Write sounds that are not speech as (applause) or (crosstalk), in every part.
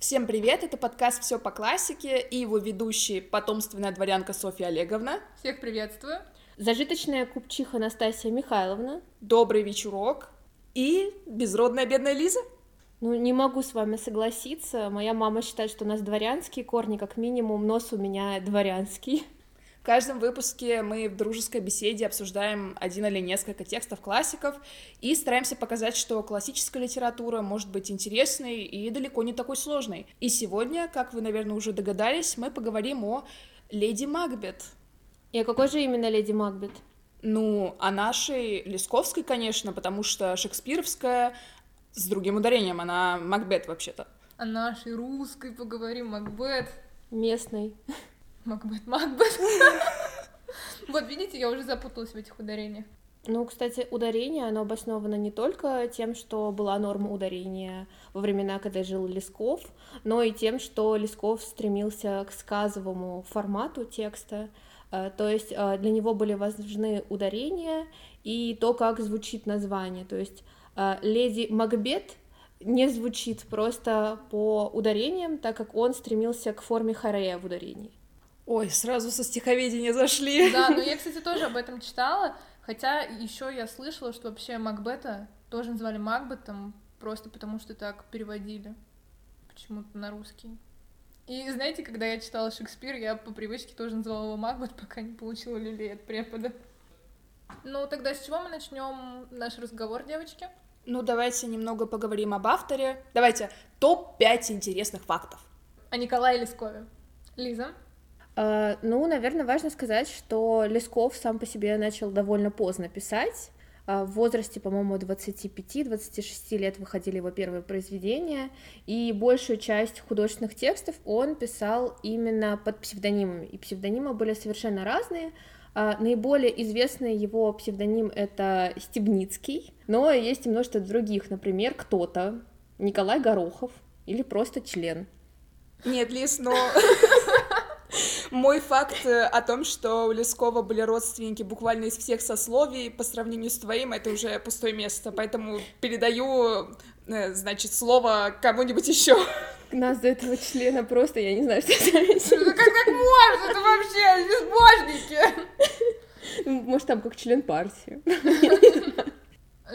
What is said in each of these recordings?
Всем привет, это подкаст «Все по классике» и его ведущий потомственная дворянка Софья Олеговна. Всех приветствую. Зажиточная купчиха Настасья Михайловна. Добрый вечерок. И безродная бедная Лиза. Ну, не могу с вами согласиться. Моя мама считает, что у нас дворянские корни, как минимум, нос у меня дворянский. В каждом выпуске мы в дружеской беседе обсуждаем один или несколько текстов классиков и стараемся показать, что классическая литература может быть интересной и далеко не такой сложной. И сегодня, как вы, наверное, уже догадались, мы поговорим о Леди Макбет. И о какой же именно Леди Макбет? Ну, о нашей Лесковской, конечно, потому что шекспировская с другим ударением, она Макбет вообще-то. О нашей русской поговорим, Макбет. Местной. Макбет, Макбет. (laughs) Вот, видите, я уже запуталась в этих ударениях. Ну, кстати, ударение, оно обосновано не только тем, что была норма ударения во времена, когда жил Лесков, но и тем, что Лесков стремился к сказовому формату текста, э, то есть э, для него были важны ударения и то, как звучит название, то есть э, «Леди Макбет» не звучит просто по ударениям, так как он стремился к форме хорея в ударении. Ой, сразу со стиховедения зашли. Да, но (laughs) я, кстати, тоже об этом читала, хотя еще я слышала, что вообще Макбета тоже называли Макбетом, просто потому что так переводили почему-то на русский. И знаете, когда я читала Шекспир, я по привычке тоже называла его Макбет, пока не получила люлей от препода. Ну, тогда с чего мы начнем наш разговор, девочки? Ну, давайте немного поговорим об авторе. Давайте топ-5 интересных фактов. О Николае Лескове. Лиза? Uh, ну, наверное, важно сказать, что Лесков сам по себе начал довольно поздно писать. Uh, в возрасте, по-моему, 25-26 лет выходили его первые произведения, и большую часть художественных текстов он писал именно под псевдонимами, и псевдонимы были совершенно разные. Uh, наиболее известный его псевдоним — это Стебницкий, но есть и множество других, например, кто-то, Николай Горохов или просто член. Нет, Лиз, но (laughs) мой факт э, о том, что у Лескова были родственники буквально из всех сословий, по сравнению с твоим, это уже пустое место, поэтому передаю, э, значит, слово кому-нибудь еще. Нас до этого члена просто, я не знаю, что это. Ну как так можно? Это вообще безбожники! Может, там как член партии.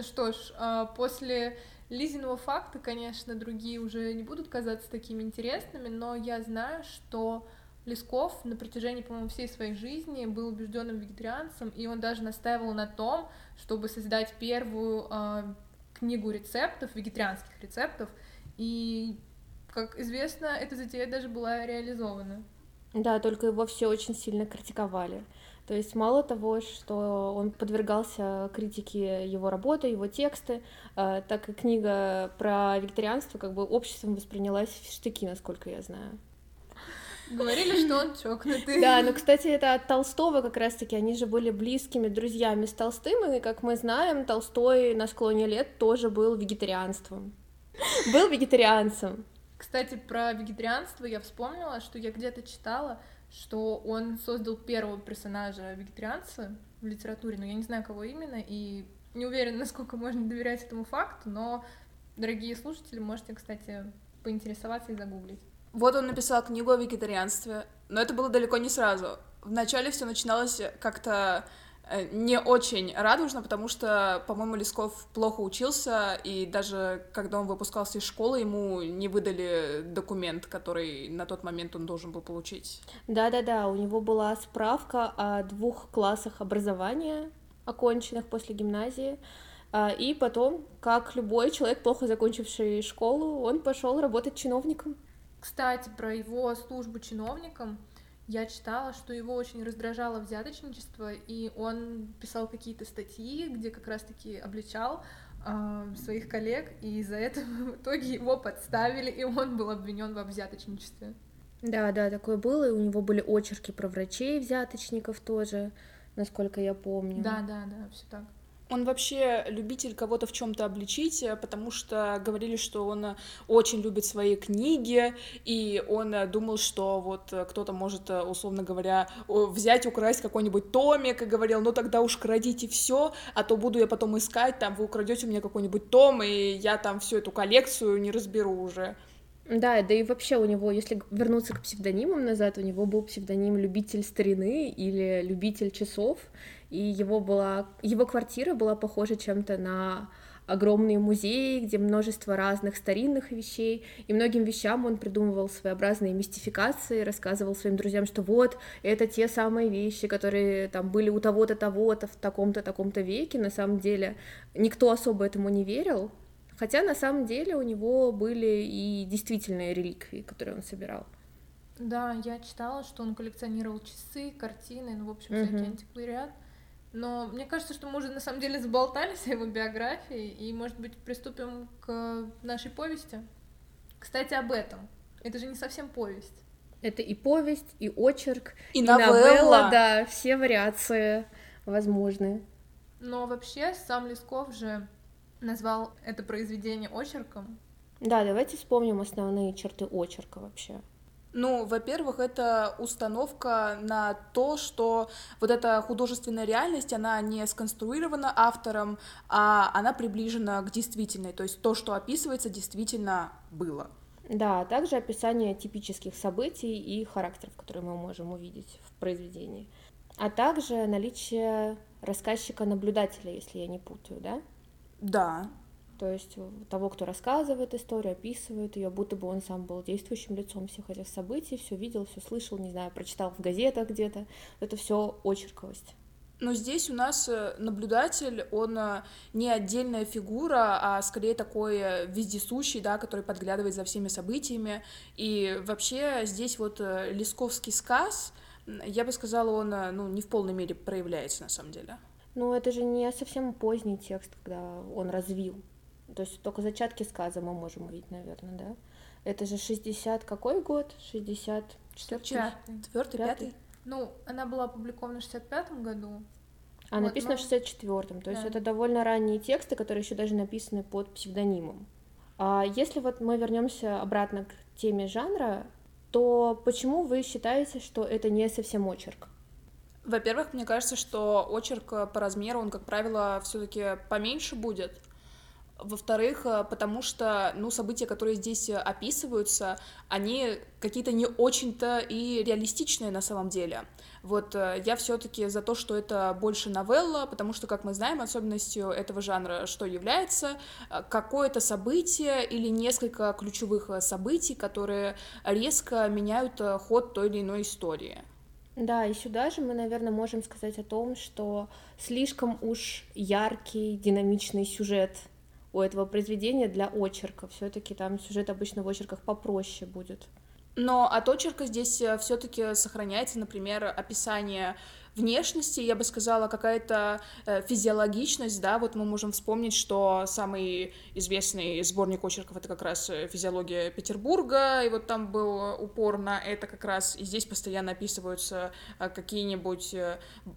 Что ж, а, после Лизиного факта, конечно, другие уже не будут казаться такими интересными, но я знаю, что Лесков на протяжении, по-моему, всей своей жизни был убежденным вегетарианцем, и он даже настаивал на том, чтобы создать первую э, книгу рецептов, вегетарианских рецептов, и, как известно, эта затея даже была реализована. Да, только его все очень сильно критиковали. То есть мало того, что он подвергался критике его работы, его тексты, э, так и книга про вегетарианство как бы обществом воспринялась в штыки, насколько я знаю. Говорили, что он чокнутый. Да, но, кстати, это от Толстого как раз-таки, они же были близкими друзьями с Толстым, и, как мы знаем, Толстой на склоне лет тоже был вегетарианством. Был вегетарианцем. Кстати, про вегетарианство я вспомнила, что я где-то читала, что он создал первого персонажа вегетарианца в литературе, но я не знаю, кого именно, и не уверена, (laughs) насколько можно доверять этому факту, но, дорогие слушатели, можете, кстати, поинтересоваться и загуглить. Вот он написал книгу о вегетарианстве, но это было далеко не сразу. Вначале все начиналось как-то э, не очень радужно, потому что, по-моему, Лесков плохо учился, и даже когда он выпускался из школы, ему не выдали документ, который на тот момент он должен был получить. Да-да-да, у него была справка о двух классах образования, оконченных после гимназии, а, и потом, как любой человек, плохо закончивший школу, он пошел работать чиновником. Кстати, про его службу чиновникам я читала, что его очень раздражало взяточничество, и он писал какие-то статьи, где как раз-таки обличал э, своих коллег, и из-за этого (laughs) в итоге его подставили, и он был обвинен во взяточничестве. Да, да, такое было, и у него были очерки про врачей взяточников тоже, насколько я помню. Да, да, да, все так. Он вообще любитель кого-то в чем-то обличить, э, потому что говорили, что он очень любит свои книги, и он думал, что вот кто-то может, э, условно говоря, взять, украсть какой-нибудь томик, и говорил, ну тогда уж крадите все, а то буду я потом искать, там вы украдете у меня какой-нибудь том, и я там всю эту коллекцию не разберу уже. Да, да и вообще у него, если вернуться к псевдонимам назад, у него был псевдоним «Любитель старины» или «Любитель часов», и его, была, его квартира была похожа чем-то на огромные музеи, где множество разных старинных вещей, и многим вещам он придумывал своеобразные мистификации, рассказывал своим друзьям, что вот, это те самые вещи, которые там были у того-то, того-то, в таком-то, таком-то веке, на самом деле никто особо этому не верил, хотя на самом деле у него были и действительные реликвии, которые он собирал. Да, я читала, что он коллекционировал часы, картины, ну, в общем, всякий uh-huh. антиквариат. Но мне кажется, что мы уже на самом деле заболтались о его биографии, и, может быть, приступим к нашей повести. Кстати, об этом. Это же не совсем повесть. Это и повесть, и очерк, и, и новелла. новелла, да, все вариации возможны. Но вообще сам Лесков же назвал это произведение очерком. Да, давайте вспомним основные черты очерка вообще. Ну, во-первых, это установка на то, что вот эта художественная реальность, она не сконструирована автором, а она приближена к действительной, то есть то, что описывается, действительно было. Да, а также описание типических событий и характеров, которые мы можем увидеть в произведении. А также наличие рассказчика-наблюдателя, если я не путаю, да? Да, то есть того, кто рассказывает историю, описывает ее, будто бы он сам был действующим лицом всех этих событий, все видел, все слышал, не знаю, прочитал в газетах где-то. Это все очерковость. Но здесь у нас э, наблюдатель, он э, не отдельная фигура, а скорее такой э, вездесущий, да, который подглядывает за всеми событиями. И вообще здесь вот Лесковский сказ, я бы сказала, он ну, не в полной мере проявляется на самом деле. Ну, это же не совсем поздний текст, когда он развил то есть только зачатки сказа мы можем увидеть, наверное, да? Это же 60 какой год? 60... Четвертый, пятый? Ну, она была опубликована в 65 году. А вот, написано но... в 64-м, то да. есть это довольно ранние тексты, которые еще даже написаны под псевдонимом. А если вот мы вернемся обратно к теме жанра, то почему вы считаете, что это не совсем очерк? Во-первых, мне кажется, что очерк по размеру, он, как правило, все-таки поменьше будет. Во-вторых, э, потому что, ну, события, которые здесь э, описываются, они какие-то не очень-то и реалистичные на самом деле. Вот э, я все-таки за то, что это больше новелла, потому что, как мы знаем, особенностью этого жанра, что является какое-то событие или несколько ключевых событий, которые резко меняют ход той или иной истории. Да, и сюда же мы, наверное, можем сказать о том, что слишком уж яркий, динамичный сюжет у этого произведения для очерка. Все-таки там сюжет обычно в очерках попроще будет. Но от очерка здесь э, все-таки сохраняется, например, описание внешности, я бы сказала, какая-то э, физиологичность, да, вот мы можем вспомнить, что самый известный сборник очерков — это как раз э, «Физиология Петербурга», и вот там был упор на это как раз, и здесь постоянно описываются э, какие-нибудь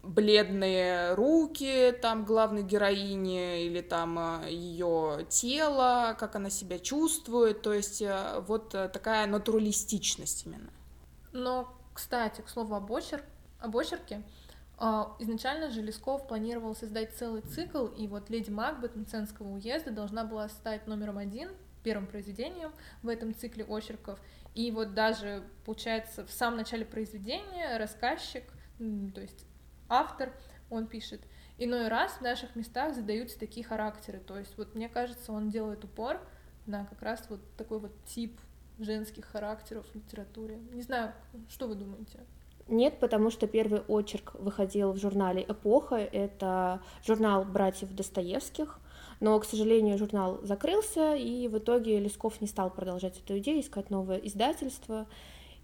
бледные руки там главной героини, или там ее тело, как она себя чувствует, то есть вот такая натуралистичность именно. Но, кстати, к слову об, очерк, об очерке, изначально же Лесков планировал создать целый цикл, и вот «Леди Макбет» Мценского уезда должна была стать номером один, первым произведением в этом цикле очерков. И вот даже, получается, в самом начале произведения рассказчик, то есть автор, он пишет, иной раз в наших местах задаются такие характеры. То есть вот мне кажется, он делает упор на как раз вот такой вот тип женских характеров в литературе. Не знаю, что вы думаете? Нет, потому что первый очерк выходил в журнале «Эпоха». Это журнал братьев Достоевских. Но, к сожалению, журнал закрылся, и в итоге Лесков не стал продолжать эту идею, искать новое издательство.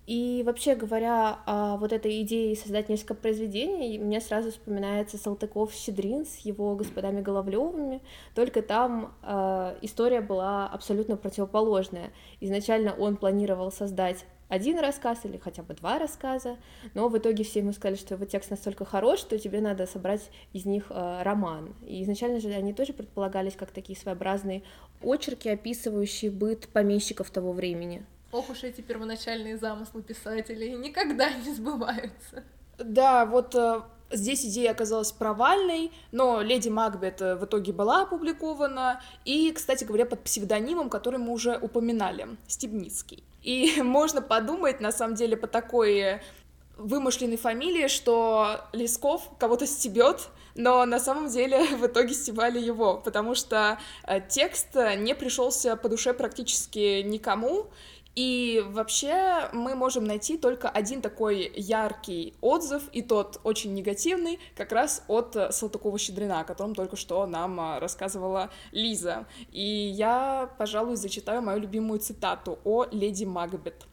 И вообще говоря о вот этой идее создать несколько произведений, мне сразу вспоминается Салтыков-Щедрин с его господами Головлевыми, только там э, история была абсолютно противоположная. Изначально он планировал создать один рассказ или хотя бы два рассказа, но в итоге все ему сказали, что его текст настолько хорош, что тебе надо собрать из них э, роман. И изначально же они тоже предполагались как такие своеобразные очерки, описывающие быт помещиков того времени. Ох уж эти первоначальные замыслы писателей никогда не сбываются. Да, вот э, Здесь идея оказалась провальной, но «Леди Макбет» в итоге была опубликована, и, кстати говоря, под псевдонимом, который мы уже упоминали, Стебницкий. И (laughs) можно подумать, на самом деле, по такой вымышленной фамилии, что Лесков кого-то стебет, но на самом деле (laughs) в итоге стебали его, потому что э, текст не пришелся по душе практически никому, и вообще мы можем найти только один такой яркий отзыв, и тот очень негативный, как раз от Салтыкова-Щедрина, о котором только что нам а, рассказывала Лиза. И я, пожалуй, зачитаю мою любимую цитату о леди Макбет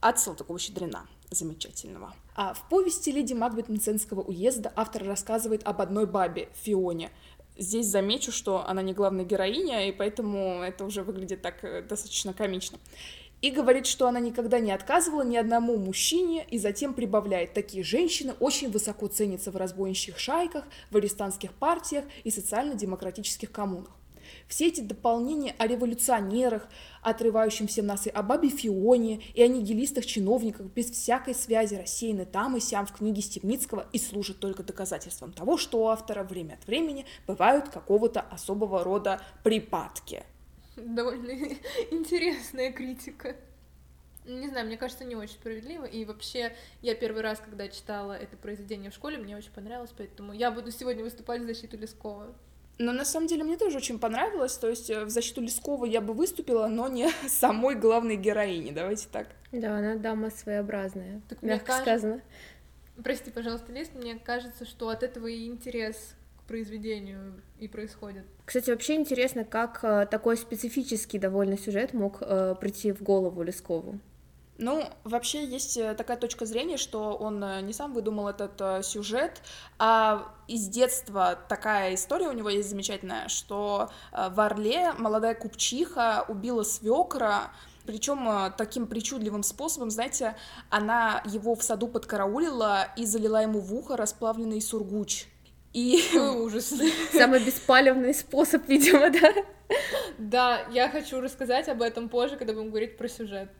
от Салтыкова-Щедрина замечательного. А в повести «Леди Макбет Мценского уезда» автор рассказывает об одной бабе, Фионе, Здесь замечу, что она не главная героиня, и поэтому это уже выглядит так э, достаточно комично и говорит, что она никогда не отказывала ни одному мужчине, и затем прибавляет, такие женщины очень высоко ценятся в разбойничьих шайках, в арестантских партиях и социально-демократических коммунах. Все эти дополнения о революционерах, отрывающемся нас и о бабе Фионе, и о нигилистах-чиновниках без всякой связи рассеяны там и сям в книге Степницкого и служат только доказательством того, что у автора время от времени бывают какого-то особого рода припадки. Довольно (laughs) интересная критика. Не знаю, мне кажется, не очень справедливо. И вообще, я первый раз, когда читала это произведение в школе, мне очень понравилось, поэтому я буду сегодня выступать в защиту Лескова. Но на самом деле мне тоже очень понравилось. То есть э, в защиту Лескова я бы выступила, но не (laughs) самой главной героини. Давайте так. Да, она дама своеобразная. Так мягко кажется... сказано. Прости, пожалуйста, Лиз, мне кажется, что от этого и интерес произведению и происходит. Кстати, вообще интересно, как э, такой специфический довольно сюжет мог э, прийти в голову Лескову. Ну, вообще есть э, такая точка зрения, что он не сам выдумал этот сюжет, а из детства такая история у него есть замечательная, что в Орле молодая купчиха убила свекра, причем таким причудливым способом, знаете, она его в саду подкараулила и залила ему в ухо расплавленный сургуч. И (laughs) ужас. Самый беспалевный способ, видимо, да? Да, я хочу рассказать об этом позже, когда будем говорить про сюжет.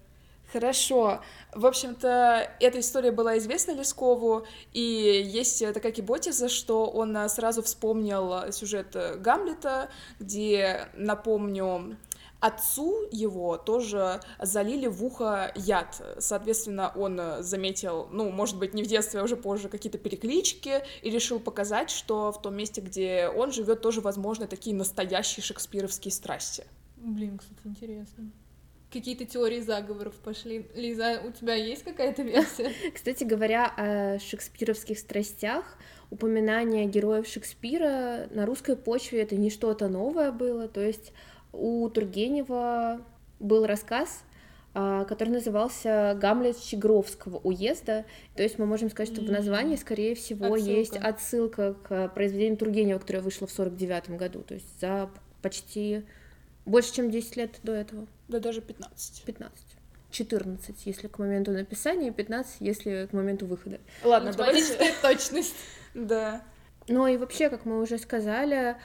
Хорошо. В общем-то, эта история была известна Лескову, и есть такая гипотеза, что он сразу вспомнил сюжет Гамлета, где, напомню, Отцу его тоже залили в ухо яд. Соответственно, он заметил, ну, может быть, не в детстве, а уже позже, какие-то переклички, и решил показать, что в том месте, где он живет, тоже возможны такие настоящие шекспировские страсти. Блин, кстати, интересно какие-то теории заговоров пошли. Лиза, у тебя есть какая-то версия? (laughs) Кстати говоря, о шекспировских страстях, упоминание героев Шекспира на русской почве это не что-то новое было, то есть у Тургенева был рассказ, а, который назывался «Гамлет Щегровского уезда». То есть мы можем сказать, что в названии, скорее всего, отсылка. есть отсылка к произведению Тургенева, которое вышло в 49 году, то есть за почти больше, чем 10 лет до этого. Да даже 15. 15. 14, если к моменту написания, 15, если к моменту выхода. Ладно, давайте точность. (laughs) Да. Ну и вообще, как мы уже сказали,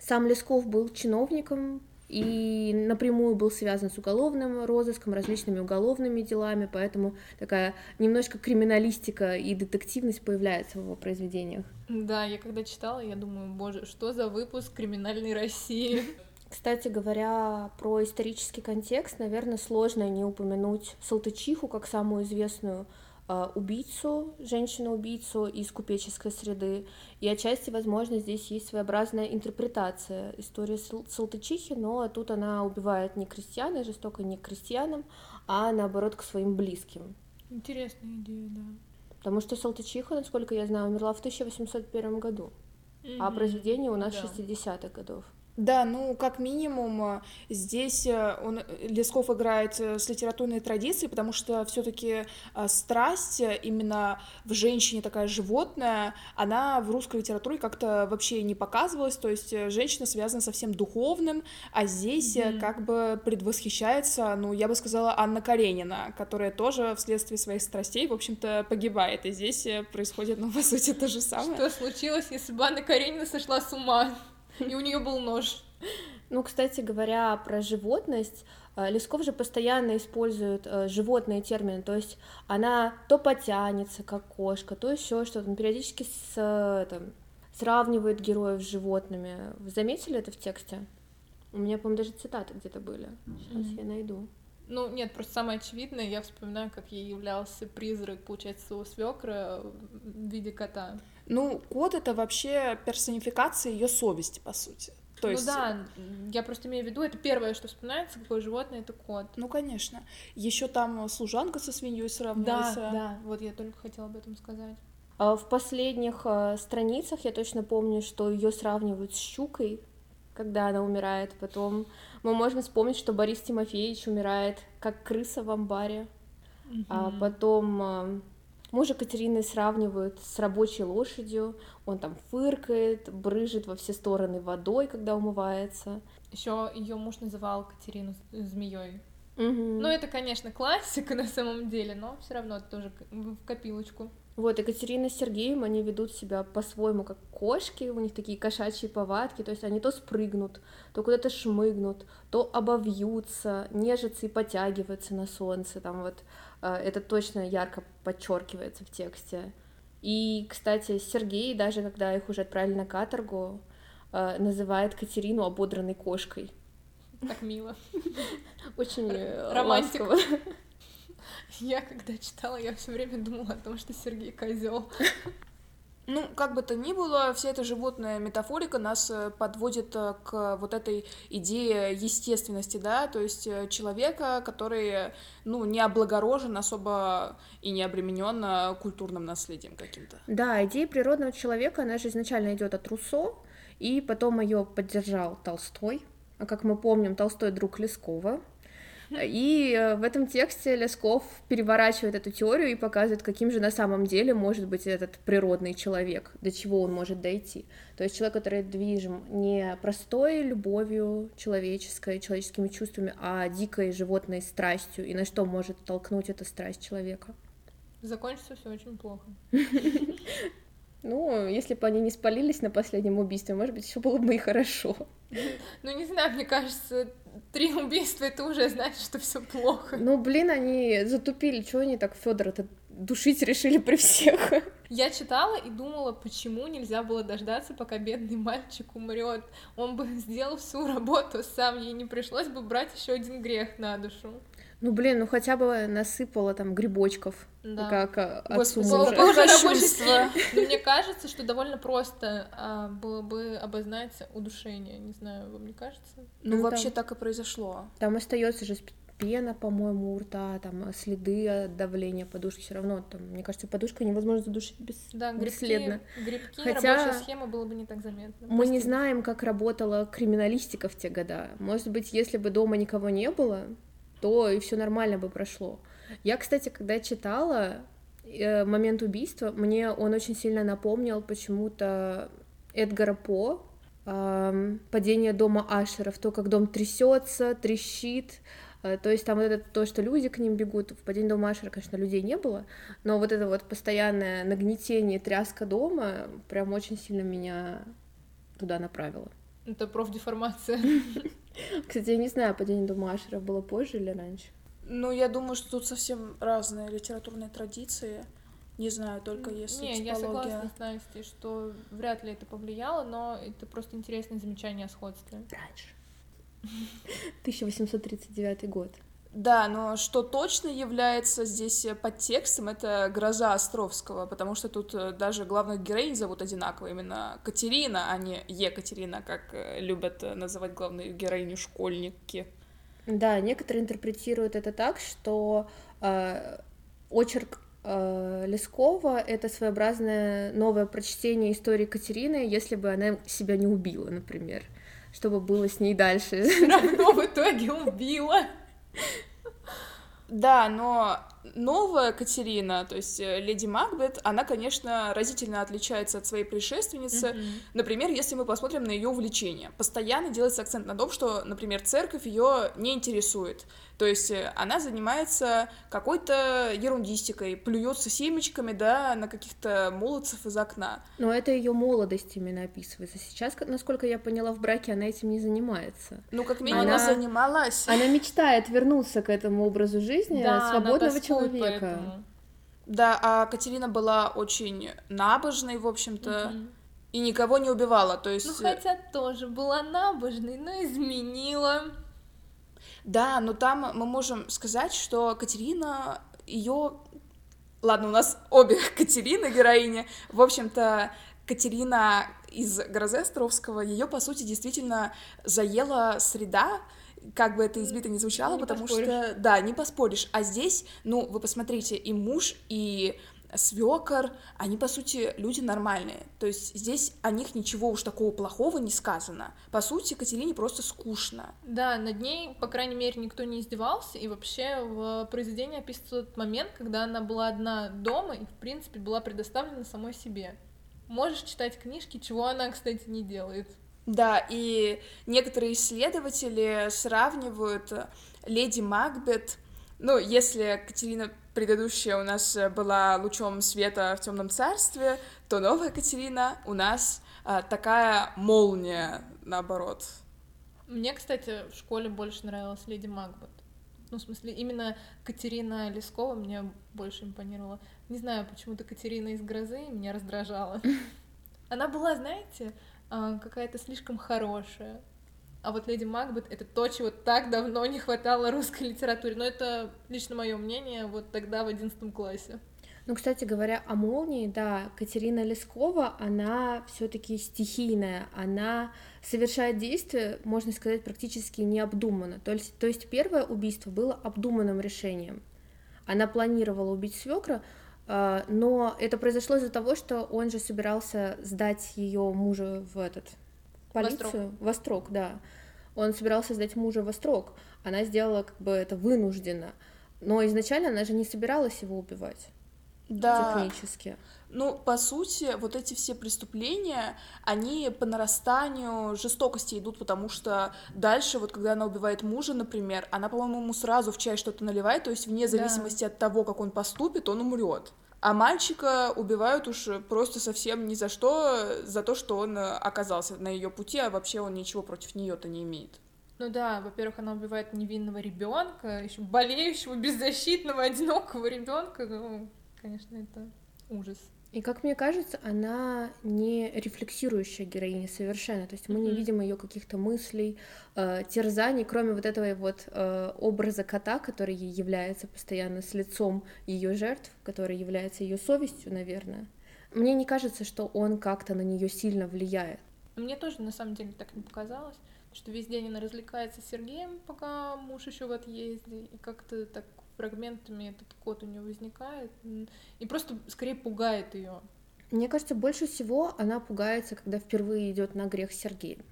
сам Лесков был чиновником, и напрямую был связан с уголовным розыском, различными уголовными делами, поэтому такая немножко криминалистика и детективность появляется в его произведениях. Да, я когда читала, я думаю, боже, что за выпуск криминальной России? Кстати говоря, про исторический контекст, наверное, сложно не упомянуть Салтычиху как самую известную убийцу, женщину-убийцу из купеческой среды. И отчасти, возможно, здесь есть своеобразная интерпретация истории Салтычихи, но тут она убивает не крестьян и жестоко не крестьянам, а наоборот к своим близким. Интересная идея, да. Потому что Салтычиха, насколько я знаю, умерла в 1801 году, mm-hmm. а произведение у нас да. 60-х годов. Да, ну, как минимум, э, здесь э, он, э, Лесков играет с литературной традицией, потому что все таки страсть именно в женщине такая животная, она в русской литературе как-то вообще не показывалась, то есть женщина связана совсем духовным, а здесь mm-hmm. как бы предвосхищается, ну, я бы сказала, Анна Каренина, которая тоже вследствие своих страстей, в общем-то, погибает, и здесь происходит, ну, по сути, то же самое. Что случилось, если бы Анна Каренина сошла с ума? И у нее был нож. Ну, кстати говоря, про животность, А, Лесков же постоянно использует э, животные термины, то есть она то потянется, как кошка, то еще что-то. Он периодически с, э, там, сравнивает героев с животными. Вы заметили это в тексте? У меня, по-моему, даже цитаты где-то были. Сейчас mm-hmm. я найду. Ну, нет, просто самое очевидное, я вспоминаю, как ей являлся призрак, получается, своего свекра в виде кота. Ну, кот это вообще персонификация ее совести, по сути. То ну есть... да, я просто имею в виду, это первое, что вспоминается, какое животное это кот. Ну, конечно. Еще там служанка со свиньей сравнивается. Да, да, вот я только хотела об этом сказать. А в последних э, страницах я точно помню, что ее сравнивают с щукой, когда она умирает. Потом мы можем вспомнить, что Борис Тимофеевич умирает как крыса в амбаре. Mm-hmm. А потом э, Мужа Катерины сравнивают с рабочей лошадью, он там фыркает, брыжет во все стороны водой, когда умывается. Еще ее муж называл Катерину змеей. Угу. Ну, это, конечно, классика (laughs) на самом деле, но все равно это тоже в копилочку. Вот, Екатерина с Сергеем, они ведут себя по-своему как кошки, у них такие кошачьи повадки, то есть они то спрыгнут, то куда-то шмыгнут, то обовьются, нежатся и потягиваются на солнце, там вот это точно ярко подчеркивается в тексте. И, кстати, Сергей, даже когда их уже отправили на каторгу, э, называет Катерину ободранной кошкой. Так мило. Очень э, ласково. Я когда читала, я все время думала о том, что Сергей козел. Ну, как бы то ни было, вся эта животная метафорика нас э, подводит э, к вот этой идее естественности, да, то есть э, человека, который, ну, не облагорожен особо и не обременен культурным наследием каким-то. Да, идея природного человека, она же изначально идет от Руссо, и потом ее поддержал Толстой. А как мы помним, Толстой друг Лескова, и э, в этом тексте Лесков переворачивает эту теорию и показывает, каким же на самом деле может быть этот природный человек, до чего он может дойти. То есть человек, который движим не простой любовью человеческой, человеческими чувствами, а дикой животной страстью, и на что может толкнуть эта страсть человека. Закончится все очень плохо. (laughs) Ну, если бы они не спалились на последнем убийстве, может быть, еще было бы и хорошо. Ну, не знаю, мне кажется, три (laughs) убийства это уже значит, что все плохо. Ну, блин, они затупили, чего они так Федора-то душить решили при всех. (laughs) Я читала и думала, почему нельзя было дождаться, пока бедный мальчик умрет. Он бы сделал всю работу сам, ей не пришлось бы брать еще один грех на душу. Ну, блин, ну хотя бы насыпала там грибочков, да. как а, отцу Господи, мужа. Но мне кажется, что довольно просто а, было бы обозначить удушение. Не знаю, вам не кажется? Ну, ну вообще там, так и произошло. Там остается же пена, по-моему, у рта, там следы от давления подушки, все равно там, мне кажется, подушка невозможно задушить без да, грибки, бесследно. Грибки, Хотя рабочая схема было бы не так заметно. Мы Простите. не знаем, как работала криминалистика в те года. Может быть, если бы дома никого не было, то и все нормально бы прошло. Я, кстати, когда читала э, момент убийства, мне он очень сильно напомнил почему-то Эдгара По, падение дома Ашеров, то, как дом трясется, трещит, э, то есть там вот это то, что люди к ним бегут, в падении дома Ашера, конечно, людей не было, но вот это вот постоянное нагнетение, тряска дома прям очень сильно меня туда направило. Это профдеформация. (laughs) Кстати, я не знаю, падение дома Ашера было позже или раньше. Ну, я думаю, что тут совсем разные литературные традиции. Не знаю, только если Не, я согласна с Настей, что вряд ли это повлияло, но это просто интересное замечание о сходстве. Раньше. (laughs) 1839 год. Да, но что точно является здесь подтекстом, это гроза Островского, потому что тут э, даже главных героинь зовут одинаково, именно Катерина, а не Екатерина, как э, любят э, называть главную героиню школьники. Да, некоторые интерпретируют это так, что э, очерк э, Лескова — это своеобразное новое прочтение истории Катерины, если бы она себя не убила, например, чтобы было с ней дальше. Все равно в итоге убила. Да, но новая Катерина, то есть э, леди Макбет, она, конечно, разительно отличается от своей предшественницы. Mm-hmm. Например, если мы посмотрим на ее увлечение, постоянно делается акцент на том, что, например, церковь ее не интересует. То есть э, она занимается какой-то ерундистикой, плюется семечками, да, на каких-то молодцев из окна. Но это ее молодость именно описывается. Сейчас, насколько я поняла, в браке она этим не занимается. Ну, как минимум, она занималась. Она мечтает вернуться к этому образу жизни да, свободного человека. Да, а Катерина была очень набожной, в общем-то. Угу. И никого не убивала, то есть... Ну, хотя тоже была набожной, но изменила. Да, но там мы можем сказать, что Катерина ее Ладно, у нас обе (laughs) Катерины героини. В общем-то, Катерина из Грозе Островского, ее, по сути, действительно заела среда, как бы это избито не звучало, не потому поспоришь. что, да, не поспоришь. А здесь, ну, вы посмотрите, и муж, и свекор, они, по сути, люди нормальные. То есть здесь о них ничего уж такого плохого не сказано. По сути, Катерине просто скучно. Да, над ней, по крайней мере, никто не издевался, и вообще в произведении описывается тот момент, когда она была одна дома и, в принципе, была предоставлена самой себе. Можешь читать книжки, чего она, кстати, не делает. Да, и некоторые исследователи сравнивают леди Макбет, ну, если Катерина предыдущая у нас э, была лучом света в темном царстве, то новая Катерина у нас а, такая молния, наоборот. Мне, кстати, в школе больше нравилась Леди Макбет. Ну, в смысле, именно Катерина Лескова мне больше импонировала. Не знаю, почему-то Катерина из «Грозы» меня раздражала. (laughs) Она была, знаете, а, какая-то слишком хорошая. А вот Леди Макбет — это то, чего так давно не хватало русской литературе. Но это лично мое мнение вот тогда в одиннадцатом классе. Ну, кстати говоря, о молнии, да, Катерина Лескова, она все-таки стихийная, она совершает действия, можно сказать, практически необдуманно. То есть, то есть первое убийство было обдуманным решением. Она планировала убить свекра, а, но это произошло из-за того, что он же собирался сдать ее мужа в этот полицию. Вострок. Вострок, да. Он собирался сдать мужа во строк. Она сделала как бы это вынужденно. Но изначально она же не собиралась его убивать. Да. Технически. Ну, по сути, вот эти все преступления, они по нарастанию жестокости идут, потому что дальше, вот когда она убивает мужа, например, она, по-моему, ему сразу в чай что-то наливает, то есть вне зависимости да. от того, как он поступит, он умрет. А мальчика убивают уж просто совсем ни за что, за то, что он оказался на ее пути, а вообще он ничего против нее-то не имеет. Ну да, во-первых, она убивает невинного ребенка, еще болеющего, беззащитного, одинокого ребенка. Ну, конечно, это ужас. И как мне кажется, она не рефлексирующая героиня совершенно. То есть мы mm-hmm. не видим ее каких-то мыслей, э, терзаний, кроме вот этого вот э, образа кота, который ей является постоянно с лицом ее жертв, который является ее совестью, наверное. Мне не кажется, что он как-то на нее сильно влияет. Мне тоже на самом деле так не показалось, что весь день она развлекается с Сергеем, пока муж еще в отъезде, и как-то так фрагментами этот кот у нее возникает и просто скорее пугает ее. Мне кажется, больше всего она пугается, когда впервые идет на грех с Сергеем.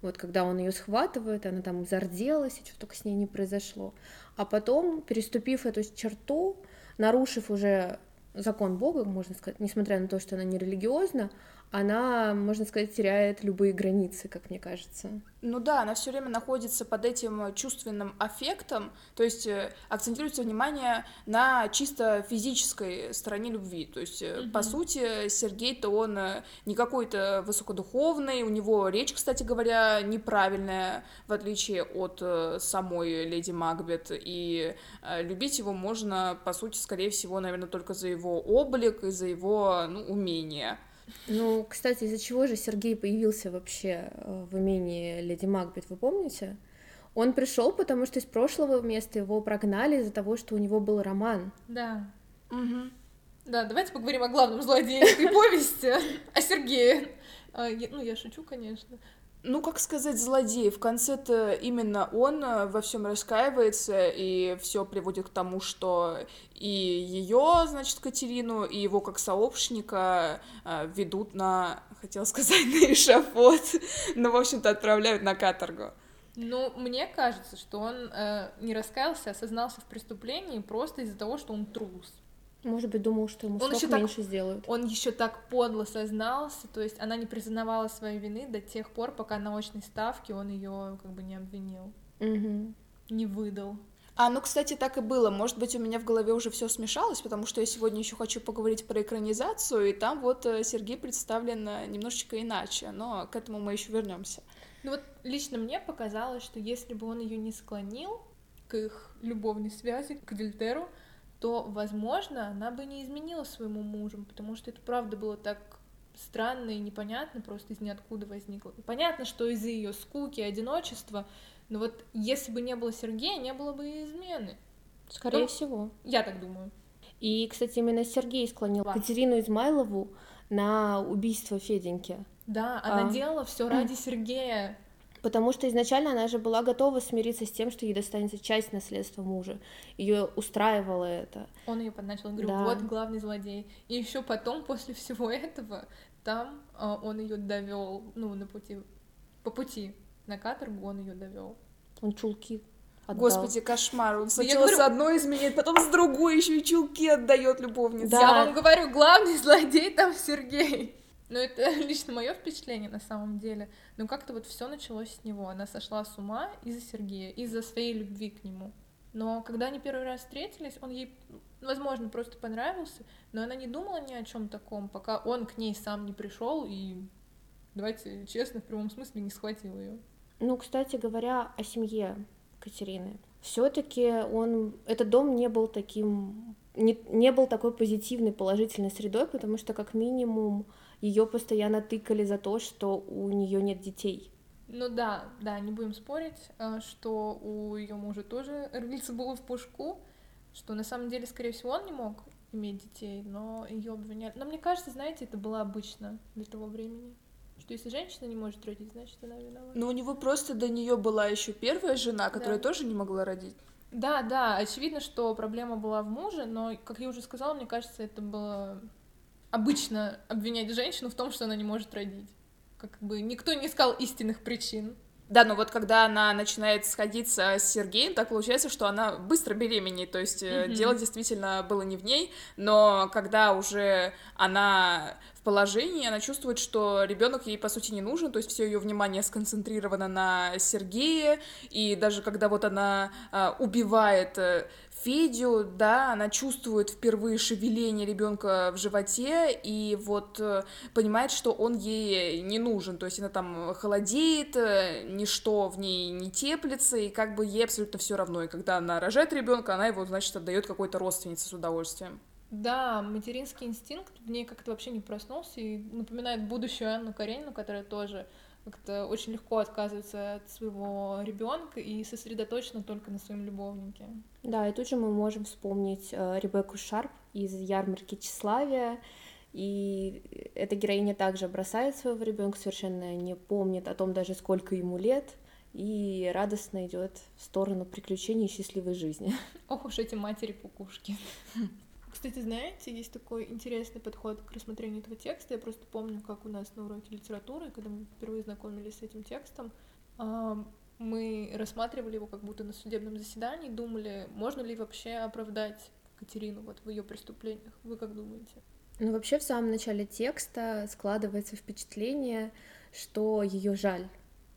Вот когда он ее схватывает, она там зарделась, и что только с ней не произошло. А потом, переступив эту черту, нарушив уже закон Бога, можно сказать, несмотря на то, что она не религиозна, она, можно сказать, теряет любые границы, как мне кажется. Ну да, она все время находится под этим чувственным аффектом, то есть э, акцентируется внимание на чисто физической стороне любви. То есть, mm-hmm. по сути, Сергей-то он э, не какой-то высокодуховный, у него речь, кстати говоря, неправильная, в отличие от самой леди Макбет, и любить его можно, по сути, скорее всего, наверное, только за его облик и за его ну, умение. Ну, кстати, из-за чего же Сергей появился вообще э, в имении Леди Макбет, вы помните? Он пришел, потому что из прошлого места его прогнали из-за того, что у него был роман. Да. Угу. Да, давайте поговорим о главном злодее этой повести, о Сергее. А, ну, я шучу, конечно ну, как сказать, злодей. В конце-то именно он э, во всем раскаивается, и все приводит к тому, что и ее, значит, Катерину, и его как сообщника э, ведут на, хотела сказать, (laughs) на эшафот, но, в общем-то, отправляют на каторгу. Ну, мне кажется, что он э, не раскаялся, а осознался в преступлении просто из-за того, что он трус. Может быть, думал, что ему он еще меньше так, сделают. Он еще так подло сознался, то есть она не признавала своей вины до тех пор, пока на очной ставке он ее как бы не обвинил, угу. не выдал. А, ну, кстати, так и было. Может быть, у меня в голове уже все смешалось, потому что я сегодня еще хочу поговорить про экранизацию, и там вот э, Сергей представлен э, немножечко иначе, но к этому мы еще вернемся. Ну вот лично мне показалось, что если бы он ее не склонил к их любовной связи, к Дельтеру, то, возможно, она бы не изменила своему мужу, потому что это правда было так странно и непонятно, просто из ниоткуда возникло. И понятно, что из-за ее скуки, одиночества, но вот если бы не было Сергея, не было бы и измены. Скорее ну, всего. Я так думаю. И, кстати, именно Сергей склонил Ладно. Катерину Измайлову на убийство Феденьки. Да, она а... делала все (clears throat) ради Сергея. Потому что изначально она же была готова смириться с тем, что ей достанется часть наследства мужа. Ее устраивало это. Он ее подначил, говорю, да. вот главный злодей. И еще потом, после всего этого, там э, он ее довел, ну, на пути, по пути на каторгу он ее довел. Он чулки Отдал. Господи, кошмар. Он сначала говорю... с одной изменяет, потом с другой еще и чулки отдает любовнице. Да. Я вам говорю, главный злодей там Сергей. Ну, это (laughs) лично мое впечатление на самом деле. Но как-то вот все началось с него. Она сошла с ума из-за Сергея, из-за своей любви к нему. Но когда они первый раз встретились, он ей, возможно, просто понравился, но она не думала ни о чем таком, пока он к ней сам не пришел и, давайте честно, в прямом смысле не схватил ее. Ну, кстати говоря, о семье Катерины. Все-таки он, этот дом не был таким, не, не был такой позитивной, положительной средой, потому что как минимум ее постоянно тыкали за то, что у нее нет детей. Ну да, да, не будем спорить, э, что у ее мужа тоже (laughs) рыльце было в пушку, что на самом деле, скорее всего, он не мог иметь детей, но ее обвиняли. Но мне кажется, знаете, это было обычно для того времени. Что если женщина не может родить, значит она виновата. Ну, у него просто до нее была еще первая жена, которая да. тоже не могла родить. Да, да, очевидно, что проблема была в муже, но, как я уже сказала, мне кажется, это было обычно обвинять женщину в том, что она не может родить. Как бы никто не искал истинных причин. Да, но вот когда она начинает сходиться с Сергеем, так получается, что она быстро беременеет, то есть mm-hmm. дело действительно было не в ней, но когда уже она положении, она чувствует, что ребенок ей по сути не нужен, то есть все ее внимание сконцентрировано на Сергее, и даже когда вот она а, убивает э, Федю, да, она чувствует впервые шевеление ребенка в животе и вот э, понимает, что он ей не нужен, то есть она там холодеет, э, ничто в ней не теплится, и как бы ей абсолютно все равно, и когда она рожает ребенка, она его, значит, отдает какой-то родственнице с удовольствием. Да, материнский инстинкт в ней как-то вообще не проснулся и напоминает будущую Анну Каренину, которая тоже как-то очень легко отказывается от своего ребенка и сосредоточена только на своем любовнике. Да, и тут же мы можем вспомнить э, Ребекку Шарп из ярмарки тщеславия. И эта героиня также бросает своего ребенка, совершенно не помнит о том даже, сколько ему лет, и радостно идет в сторону приключений и счастливой жизни. Ох уж эти матери-кукушки. (laughs) Кстати, знаете, есть такой интересный подход к рассмотрению этого текста. Я просто помню, как у нас на уроке литературы, когда мы впервые знакомились с этим текстом, мы рассматривали его как будто на судебном заседании, думали, можно ли вообще оправдать Катерину вот в ее преступлениях. Вы как думаете? Ну, вообще в самом начале текста складывается впечатление, что ее жаль.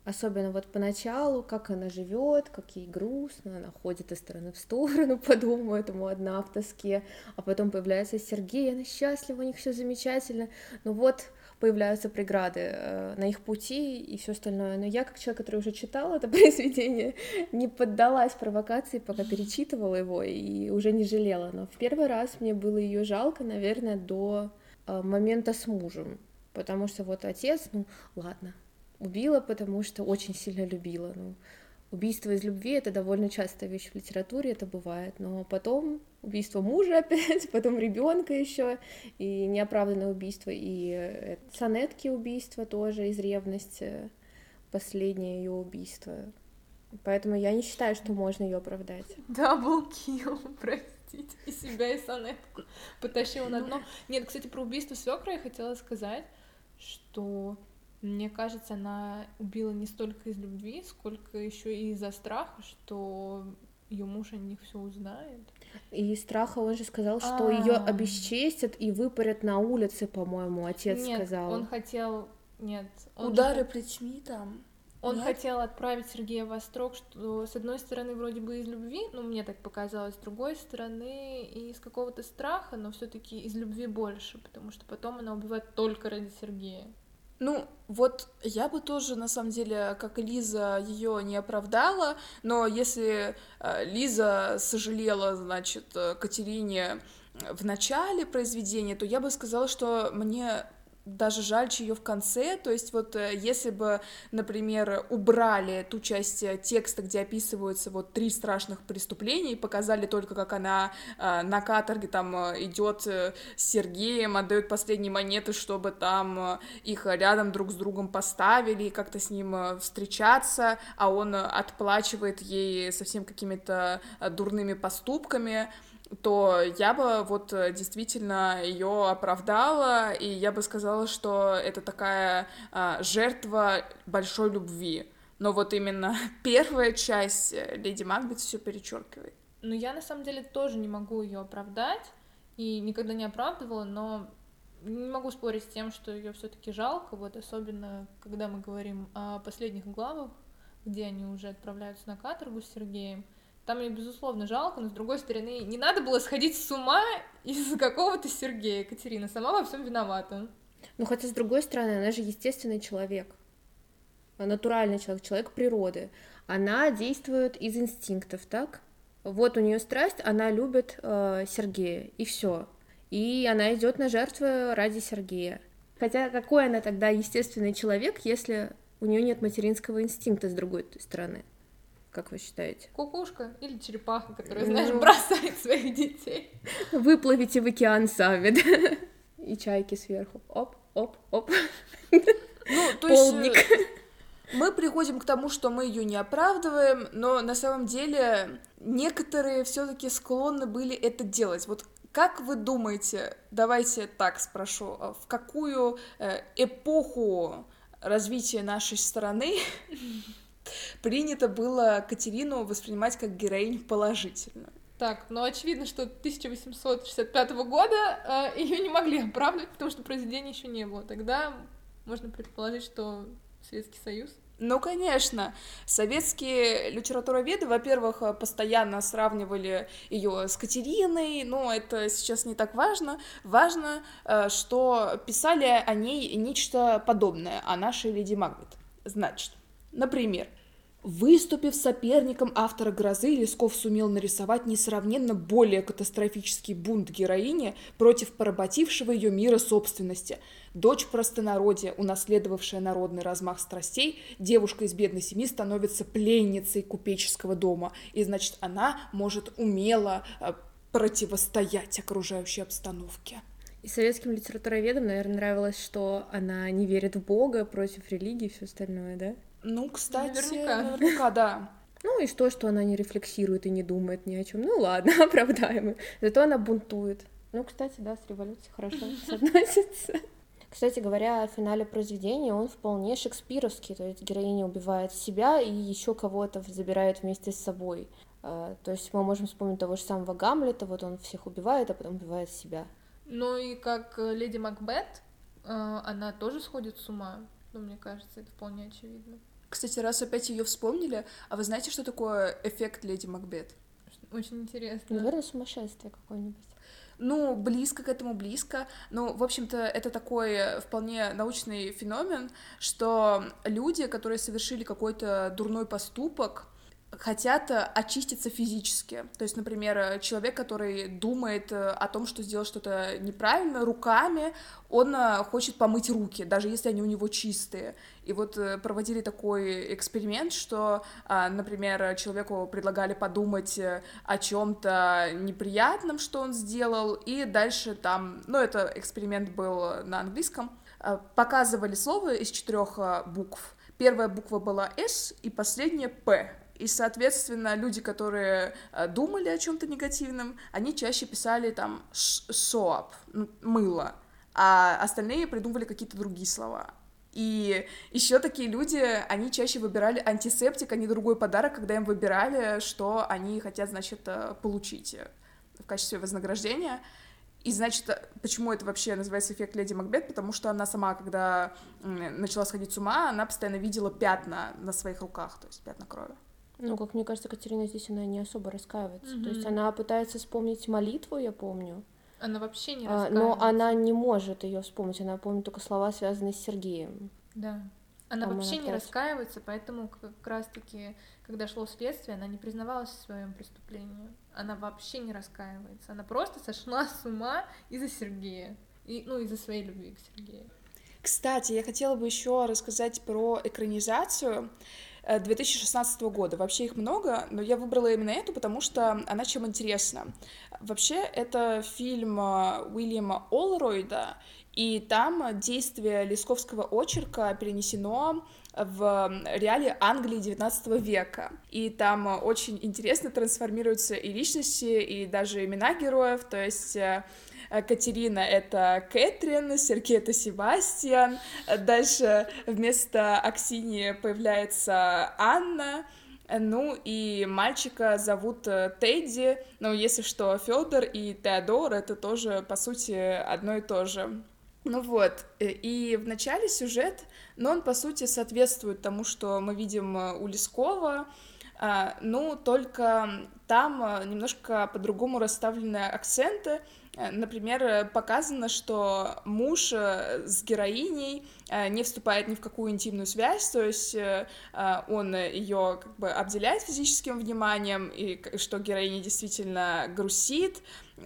Особенно вот поначалу, как она живет, как ей грустно, она ходит из стороны в сторону по дому, этому одна в тоске, а потом появляется Сергей, она счастлива, у них все замечательно, но вот появляются преграды э, на их пути и все остальное. Но я, как человек, который уже читал это (laughs) произведение, не поддалась провокации, пока перечитывала его и уже не жалела. Но в первый раз мне было ее жалко, наверное, до э, момента с мужем, потому что вот отец, ну ладно, убила, потому что очень сильно любила. Ну, убийство из любви — это довольно частая вещь в литературе, это бывает. Но потом убийство мужа (laughs) опять, потом ребенка еще, и неоправданное убийство, и э, сонетки убийства тоже из ревности, последнее ее убийство. Поэтому я не считаю, что можно ее оправдать. Double kill, (laughs) простите, и себя, и Сонетку потащила на дно. Нет, кстати, про убийство свекра я хотела сказать, что Мне кажется, она убила не столько из любви, сколько еще и из-за страха, что ее муж о них все узнает. И страха он же сказал, что ее А. обесчестят и выпорят на улице, по-моему, отец Нет, сказал. он хотел... Нет, он Удары плетьми там. Он Нет? хотел отправить Сергея в Острог, что с одной стороны вроде бы из любви, ну мне так показалось, с другой стороны из какого-то страха, но все-таки из любви больше, потому что потом она убивает только ради Сергея. Ну, вот я бы тоже, на самом деле, как Лиза, ее не оправдала, но если э, Лиза сожалела, значит, э, Катерине в начале произведения, то я бы сказала, что мне даже жальче ее в конце, то есть вот э, если бы, например, убрали ту часть э, текста, где описываются вот три страшных преступления, и показали только, как она э, на каторге там идет с Сергеем, отдает последние монеты, чтобы там э, их рядом друг с другом поставили, и как-то с ним э, встречаться, а он э, отплачивает ей совсем какими-то э, дурными поступками, то я бы вот э, действительно ее оправдала, и я бы сказала, что это такая а, жертва большой любви. Но вот именно (laughs) первая часть э, Леди Макбет все перечеркивает. Но я на самом деле тоже не могу ее оправдать и никогда не оправдывала, но не могу спорить с тем, что ее все-таки жалко, вот особенно когда мы говорим о последних главах, где они уже отправляются на каторгу с Сергеем. Там мне, безусловно, жалко, но с другой стороны, не надо было сходить с ума из-за какого-то Сергея. Катерина сама во всем виновата. Ну, хотя, с другой стороны, она же естественный человек. Натуральный человек, человек природы. Она действует из инстинктов, так? Вот у нее страсть, она любит э, Сергея, и все. И она идет на жертвы ради Сергея. Хотя какой она тогда естественный человек, если у нее нет материнского инстинкта с другой стороны? Как вы считаете? Кукушка или черепаха, которая, знаешь, Ну. бросает своих детей. Выплывите в океан сами, да? И чайки сверху. Оп, оп, оп. Ну, то есть... Полдник. э, Мы приходим к тому, что мы ее не оправдываем, но на самом деле некоторые все-таки склонны были это делать. Вот как вы думаете, давайте так спрошу, а в какую э, эпоху развития нашей страны принято было Катерину воспринимать как героиню положительно? Так, ну очевидно, что 1865 года ее не могли оправдывать, потому что произведения еще не было. Тогда можно предположить, что Советский Союз. Ну, конечно. Советские литературоведы, во-первых, э, постоянно сравнивали ее с Катериной, но это сейчас не так важно. Важно, э, что писали о ней нечто подобное, о нашей Леди Макбет. Значит, например, Выступив соперником автора «Грозы», Лесков сумел нарисовать несравненно более катастрофический бунт героини против поработившего ее мира собственности. Дочь простонародья, унаследовавшая народный размах страстей, девушка из бедной семьи становится пленницей купеческого дома, и, значит, она может умело э, противостоять окружающей обстановке. И советским литературоведам, наверное, нравилось, что она не верит в Бога, против религии и все остальное, да? Ну, кстати, Наверняка. наверняка, да. Ну и что, что она не рефлексирует и не думает ни о чем. Ну ладно, (laughs) оправдаем. Зато она бунтует. Ну, кстати, да, с революцией хорошо (laughs) соотносится. Кстати говоря, о финале произведения он вполне шекспировский, то есть героиня убивает себя и еще кого-то забирает вместе с собой. А, То есть мы можем вспомнить того же самого Гамлета, вот он всех убивает, а потом убивает себя. Ну и как э, леди Макбет, э, она тоже сходит с ума. Ну, мне кажется, это вполне очевидно. Кстати, раз опять ее вспомнили, а вы знаете, что такое эффект Леди Макбет? Очень интересно. Наверное, сумасшествие какое-нибудь. Ну, близко к этому, близко. Ну, в общем-то, это такой вполне научный феномен, что люди, которые совершили какой-то дурной поступок, хотят э, очиститься физически. То есть, например, э, человек, который думает э, о том, что сделал что-то неправильно руками, он хочет помыть руки, даже если они у него чистые. И вот проводили такой эксперимент, что, а, например, человеку предлагали подумать о чем-то неприятном, что он сделал, и дальше там, ну, это эксперимент был на английском, показывали слово из четырех букв. Первая буква была S и последняя P. И, соответственно, люди, которые э, думали о чем-то негативном, они чаще писали там soap, ну, мыло, а остальные придумывали какие-то другие слова. И еще такие люди, они чаще выбирали антисептик, а не другой подарок, когда им выбирали, что они хотят, значит, э, получить в качестве вознаграждения. И, значит, почему это вообще называется эффект Леди Макбет? Потому что она сама, когда начала сходить с ума, она постоянно видела пятна на своих руках, то есть пятна крови. Ну, как мне кажется, Катерина здесь она не особо раскаивается. Mm-hmm. То есть она пытается вспомнить молитву, я помню. Она вообще не раскаивается. Но она не может ее вспомнить, она помнит только слова, связанные с Сергеем. Да. Она Там вообще она не раскаивается, поэтому как раз-таки, когда шло следствие, она не признавалась в своем преступлении. Она вообще не раскаивается. Она просто сошла с ума из-за Сергея. И, ну, из-за своей любви к Сергею. Кстати, я хотела бы еще рассказать про экранизацию. 2016 э, года. Вообще их много, но я выбрала именно эту, потому что она чем интересна. Вообще, это фильм э, Уильяма Олройда, и там действие Лесковского очерка перенесено в реалии Англии XIX века. И там очень интересно трансформируются и личности, и даже имена героев, то есть э, Катерина — это Кэтрин, Сергей — это Себастьян. Дальше вместо Аксинии появляется Анна, ну и мальчика зовут э, Тедди, но если что, Федор и Теодор это тоже, по сути, одно и то же. Ну вот, э, и в начале сюжет, но он, по сути, соответствует тому, что мы видим э, у Лескова, ну, только там немножко по-другому расставлены акценты, Э, например, э, показано, что муж э, с героиней не вступает ни в какую интимную связь, то есть он ее как бы обделяет физическим вниманием, и что героиня действительно грустит,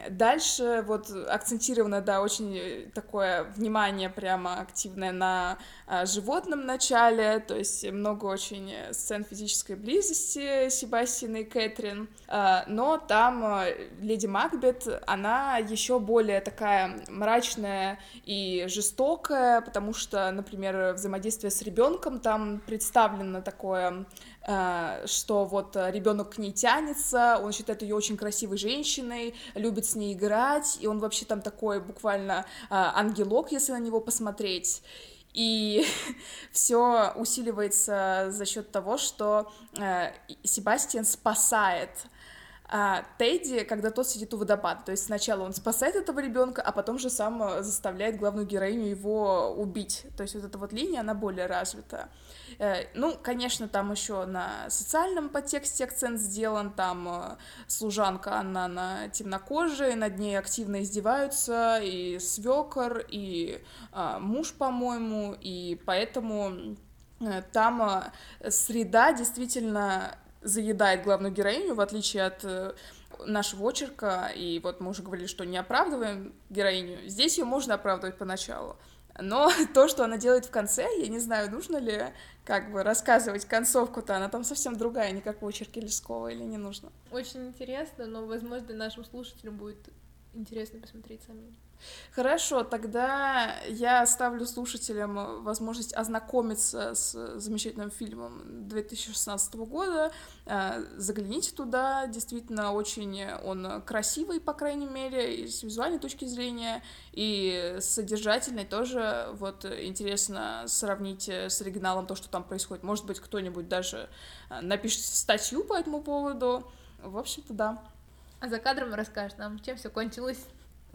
Дальше вот акцентировано, да, очень такое внимание прямо активное на а, животном начале, то есть много очень сцен физической близости Себастьяна и Кэтрин, а, но там а, леди Макбет, она еще более такая мрачная и жестокая, потому что, например, взаимодействие с ребенком там представлено такое Э, что вот ребенок к ней тянется, он считает ее очень красивой женщиной, любит с ней играть, и он вообще там такой буквально э, ангелок, если на него посмотреть. И (laughs) все усиливается за счет того, что э, Себастьян спасает а Тедди, когда тот сидит у водопада. То есть сначала он спасает этого ребенка, а потом же сам заставляет главную героиню его убить. То есть вот эта вот линия, она более развита. Э, ну, конечно, там еще на социальном подтексте акцент сделан, там э, служанка, она на темнокожей, над ней активно издеваются, и свекор, и а, муж, по-моему, и поэтому э, там среда действительно заедает главную героиню, в отличие от нашего очерка, и вот мы уже говорили, что не оправдываем героиню, здесь ее можно оправдывать поначалу. Но (laughs) то, что она делает в конце, я не знаю, нужно ли как бы рассказывать концовку-то, она там совсем другая, не как в очерке Лескова, или не нужно. Очень интересно, но, возможно, нашим слушателям будет интересно посмотреть самим. Хорошо, тогда я оставлю слушателям возможность ознакомиться с замечательным фильмом 2016 года. Э, загляните туда, действительно очень он красивый, по крайней мере, и с визуальной точки зрения, и с содержательной тоже. Вот интересно сравнить с оригиналом то, что там происходит. Может быть, кто-нибудь даже э, напишет статью по этому поводу. В общем-то, да. А за кадром расскажешь нам, чем все кончилось.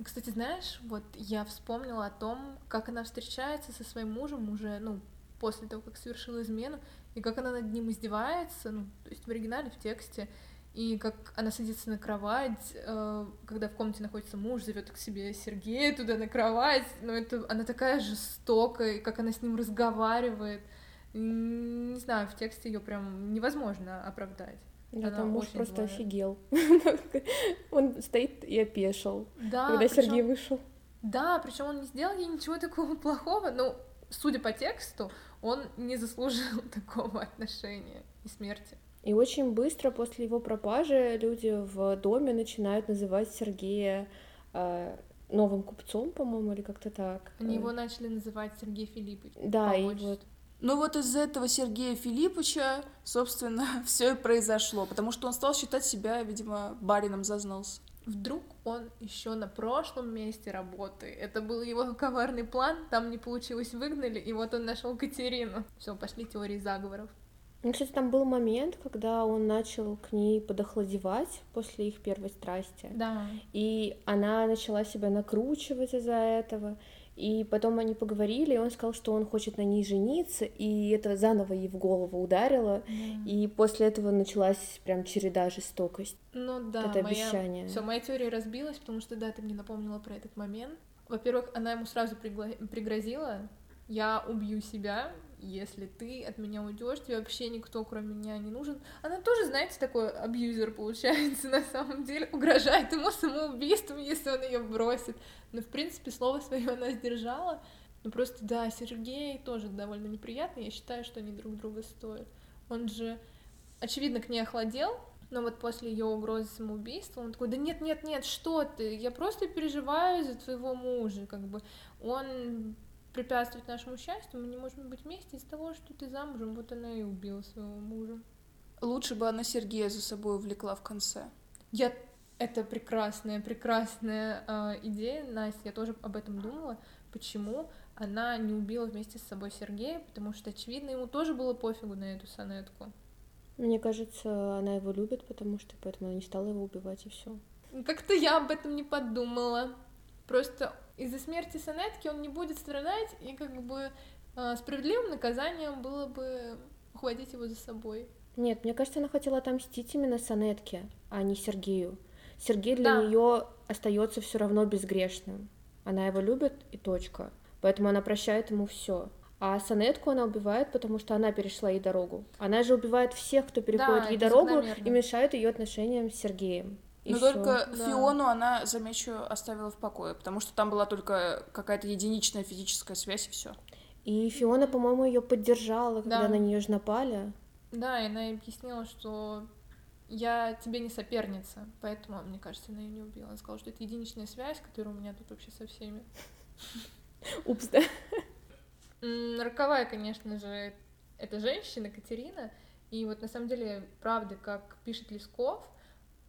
Кстати, знаешь, вот я вспомнила о том, как она встречается со своим мужем уже, ну, после того, как совершила измену, и как она над ним издевается, ну, то есть в оригинале, в тексте, и как она садится на кровать, э, когда в комнате находится муж, зовет к себе Сергея туда на кровать, но это она такая жестокая, как она с ним разговаривает, не знаю, в тексте ее прям невозможно оправдать. Да, там муж просто злая. офигел. (laughs) он стоит и опешил, да, когда причем... Сергей вышел. Да, причем он не сделал ей ничего такого (laughs) плохого, но, судя по тексту, он не заслужил (laughs) такого отношения и смерти. И очень быстро после его пропажи люди в доме начинают называть Сергея э, новым купцом, по-моему, или как-то так. Они его начали называть Сергей Филиппович. Да, и вот ну вот из этого Сергея Филипповича, собственно, (laughs) все и произошло, потому что он стал считать себя, видимо, барином зазнался. Вдруг он еще на прошлом месте работы. Это был его коварный план, там не получилось, выгнали, и вот он нашел Катерину. Все, пошли теории заговоров. Ну, кстати, там был момент, когда он начал к ней подохладевать после их первой страсти. Да. И она начала себя накручивать из-за этого. И потом они поговорили, и он сказал, что он хочет на ней жениться, и это заново ей в голову ударило. Mm. И после этого началась прям череда жестокость. Ну да, это моя... обещание. Все, моя теория разбилась, потому что да, ты мне напомнила про этот момент. Во-первых, она ему сразу пригла... пригрозила, я убью себя, если ты от меня уйдешь, тебе вообще никто, кроме меня, не нужен. Она тоже, знаете, такой абьюзер получается (laughs) на самом деле, угрожает ему самоубийством, если он ее бросит. Но, в принципе, слово свое она сдержала. Ну просто, да, Сергей тоже довольно неприятный, я считаю, что они друг друга стоят. Он же, очевидно, к ней охладел, но вот после ее угрозы самоубийства он такой, да нет, нет, нет, что ты, я просто переживаю за твоего мужа, как бы он препятствовать нашему счастью, мы не можем быть вместе из-за того, что ты замужем, вот она и убила своего мужа. Лучше бы она Сергея за собой увлекла в конце. Я это прекрасная, прекрасная э, идея, Настя. Я тоже об этом думала. Почему она не убила вместе с собой Сергея? Потому что, очевидно, ему тоже было пофигу на эту сонетку. Мне кажется, она его любит, потому что поэтому она не стала его убивать и все. Как-то я об этом не подумала. Просто из-за смерти Сонетки он не будет страдать, и как бы э, справедливым наказанием было бы ухватить его за собой. Нет, мне кажется, она хотела отомстить именно Сонетке, а не Сергею. Сергей для Да. нее остается все равно безгрешным. Она его любит и точка. Поэтому она прощает ему все. А Сонетку она убивает, потому что она перешла ей дорогу. Она же убивает всех, кто переходит Да, ей дорогу и мешает ее отношениям с Сергеем. Но только Да. Фиону она, замечу, оставила в покое, потому что там была только какая-то единичная физическая связь и все. И Фиона, по-моему, ее поддержала, когда Да. на нее же напали. Да, и она объяснила, что я тебе не соперница, поэтому, мне кажется, она ее не убила. Она сказала, что это единичная связь, которая у меня тут вообще со всеми. Упс, да. Роковая, конечно же, эта женщина, Катерина. И вот на самом деле, правда, как пишет Лесков,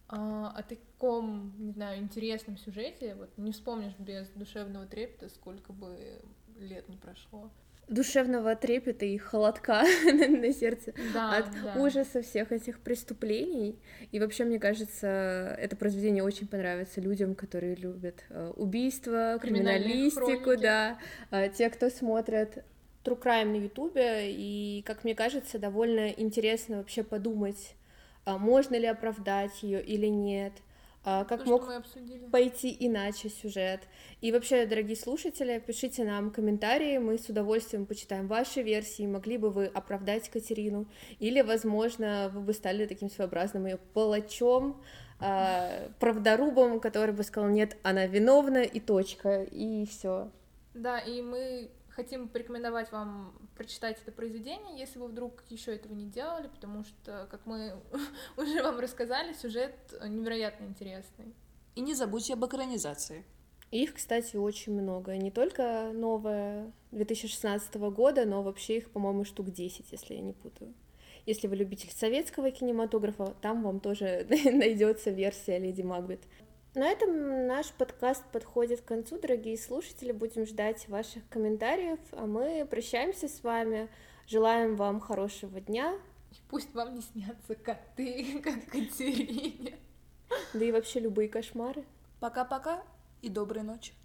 о таком, не знаю, интересном сюжете, вот не вспомнишь без душевного трепета, сколько бы лет не прошло. Душевного трепета и холодка (laughs) на, сердце. Да, от да. ужаса всех этих преступлений. И вообще, мне кажется, это произведение очень понравится людям, которые любят э, убийства, криминалистику, да, э, те, кто смотрят True Crime на Ютубе, и, как мне кажется, довольно интересно вообще подумать, а можно ли оправдать ее или нет, а как То, мог обсудили. пойти иначе сюжет. И вообще, дорогие слушатели, пишите нам комментарии, мы с удовольствием почитаем ваши версии, могли бы вы оправдать Катерину, или, возможно, вы бы стали таким своеобразным ее палачом, а, правдорубом, который бы сказал, нет, она виновна, и точка, и все. Да, и мы хотим порекомендовать вам прочитать это произведение, если вы вдруг еще этого не делали, потому что, как мы (laughs) уже вам рассказали, сюжет невероятно интересный. И не забудьте об экранизации. Их, кстати, очень много. Не только новое 2016 года, но вообще их, по-моему, штук 10, если я не путаю. Если вы любитель советского кинематографа, там вам тоже (laughs) найдется версия Леди Макбет. На этом наш подкаст подходит к концу, дорогие слушатели. Будем ждать ваших комментариев, а мы прощаемся с вами. Желаем вам хорошего дня, И пусть вам не снятся коты, (laughs) как Катерине. да и вообще любые кошмары. Пока-пока и доброй ночи.